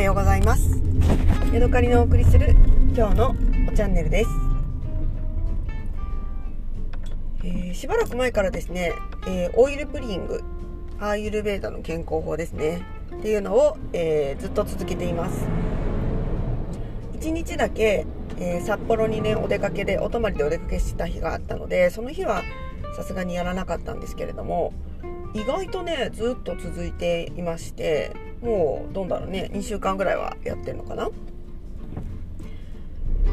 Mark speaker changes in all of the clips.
Speaker 1: はようございます。ヤドカリのお送りする今日のチャンネルです、えー、しばらく前からですね、えー、オイルプリングアーユルベーダの健康法ですねっていうのを、えー、ずっと続けています。1日だけ、え札幌にねお出かけでお泊まりでお出かけした日があったのでその日はさすがにやらなかったんですけれども意外とねずっと続いていましてもうどんだろうね2週間ぐらいはやってるのかな？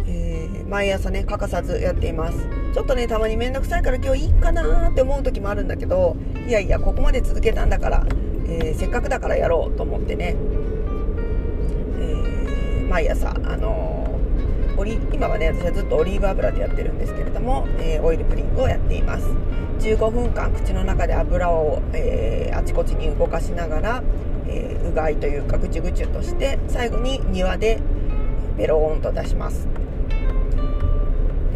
Speaker 1: えー、毎朝ね欠かさずやっています。ちょっとねたまに面倒くさいから今日いいかなって思う時もあるんだけどいやいやここまで続けたんだから、えー、せっかくだからやろうと思ってね、えー、毎朝あのオリ今はね私はずっとオリーブ油でやってるんですけれども、えオイルプリングをやっています。15分間口の中で油を、えーあちこちに動かしながらえー、がいというかぐちゅぐちゅとして最後に庭でベローンと出します。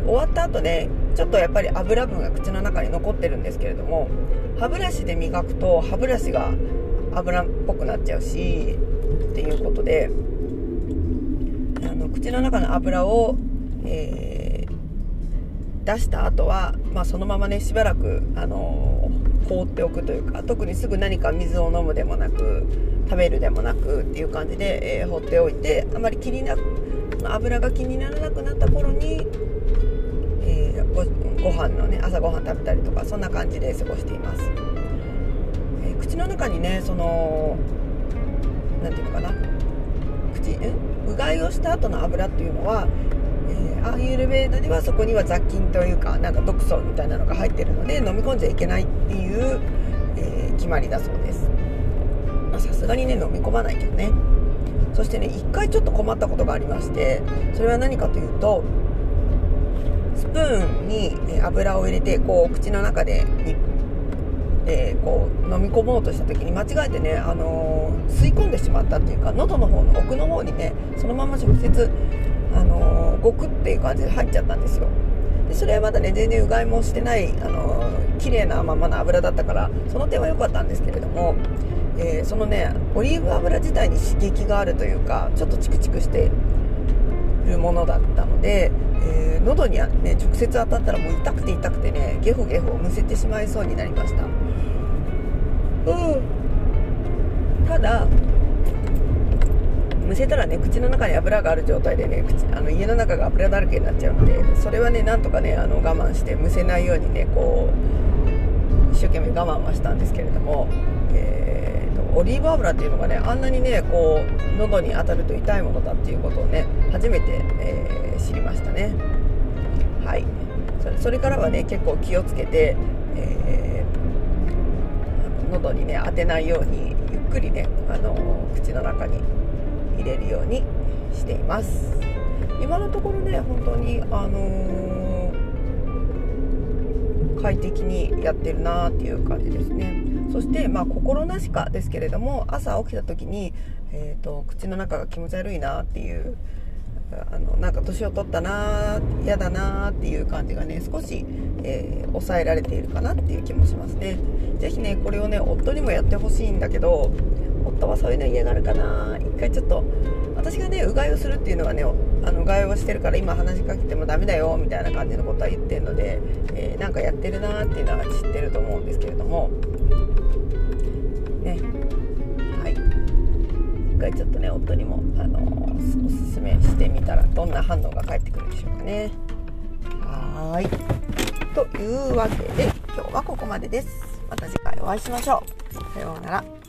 Speaker 1: 終わった後ねちょっとやっぱり油分が口の中に残ってるんですけれども歯ブラシで磨くと歯ブラシが油っぽくなっちゃうしっていうことであの口の中の油を、えー、出した後は、まあ、そのままねしばらく、あのー、放っておくというか特にすぐ何か水を飲むでもなく食べるでもなくっていう感じで、えー、放っておいてあまり気にな油が気にならなくなった頃に、えー、ごご飯のね朝ごはん食べたりとかそんな感じで過ごしています、えー、口の中にねその何て言うのかな。口うがいをした後の油っていうのはえー、アーユルベーダではそこには雑菌というかなんか毒素みたいなのが入ってるので飲み込んじゃいけないっていう、えー、決まりだそうです。さすがにね飲み込まないけどね。そしてね一回ちょっと困ったことがありましてそれは何かというとスプーンに油を入れてこう口の中ででこう飲み込もうとした時に間違えてね、あのー、吸い込んでしまったっていうか喉の方の奥の方にねそのまま直接、あのー、ゴクっていう感じで入っちゃったんですよ。でそれはまだね全然うがいもしてない、あのー、綺麗なままの油だったからその点は良かったんですけれどもえー、そのねオリーブ油自体に刺激があるというかちょっとチクチクしてるものだったので、えー、喉にね直接当たったらもう痛くて痛くてねゲホゲホむせてしまいそうになりました。うん。ただむせたらね口の中に油がある状態でね口あの家の中が油だらけになっちゃうのでそれはねなんとかねあの我慢してむせないようにねこう生懸命我慢はしたんですけれども、えーオリーブ油っていうのがねあんなにねこう喉に当たると痛いものだっていうことをね初めて、えー、知りましたね。はい。それからはね結構気をつけて、えー、喉にね当てないようにゆっくりね、あの口の中に入れるようにしています。今のところね本当にあの、快適にやってるなっていう感じですね。そして、まあ、心なしかですけれども朝起きた時に、えーと、口の中が気持ち悪いなっていうあのなんか年を取ったな嫌だなっていう感じがね少し、えー、抑えられているかなっていう気もしますね。是非ねこれをね夫にもやってほしいんだけど夫はそういうの嫌がるかな。一回ちょっと私がねうがいをするっていうのはねあのうがいをしてるから今話しかけてもダメだよみたいな感じのことは言ってるので、えー、なんかやってるなっていうのは知ってると思うんですけれども。ね。はい。一回ちょっとね夫にも、あのー、おすすめしてみたらどんな反応が返ってくるでしょうかね。はい。というわけで今日はここまでです。また次回お会いしましょう。さようなら。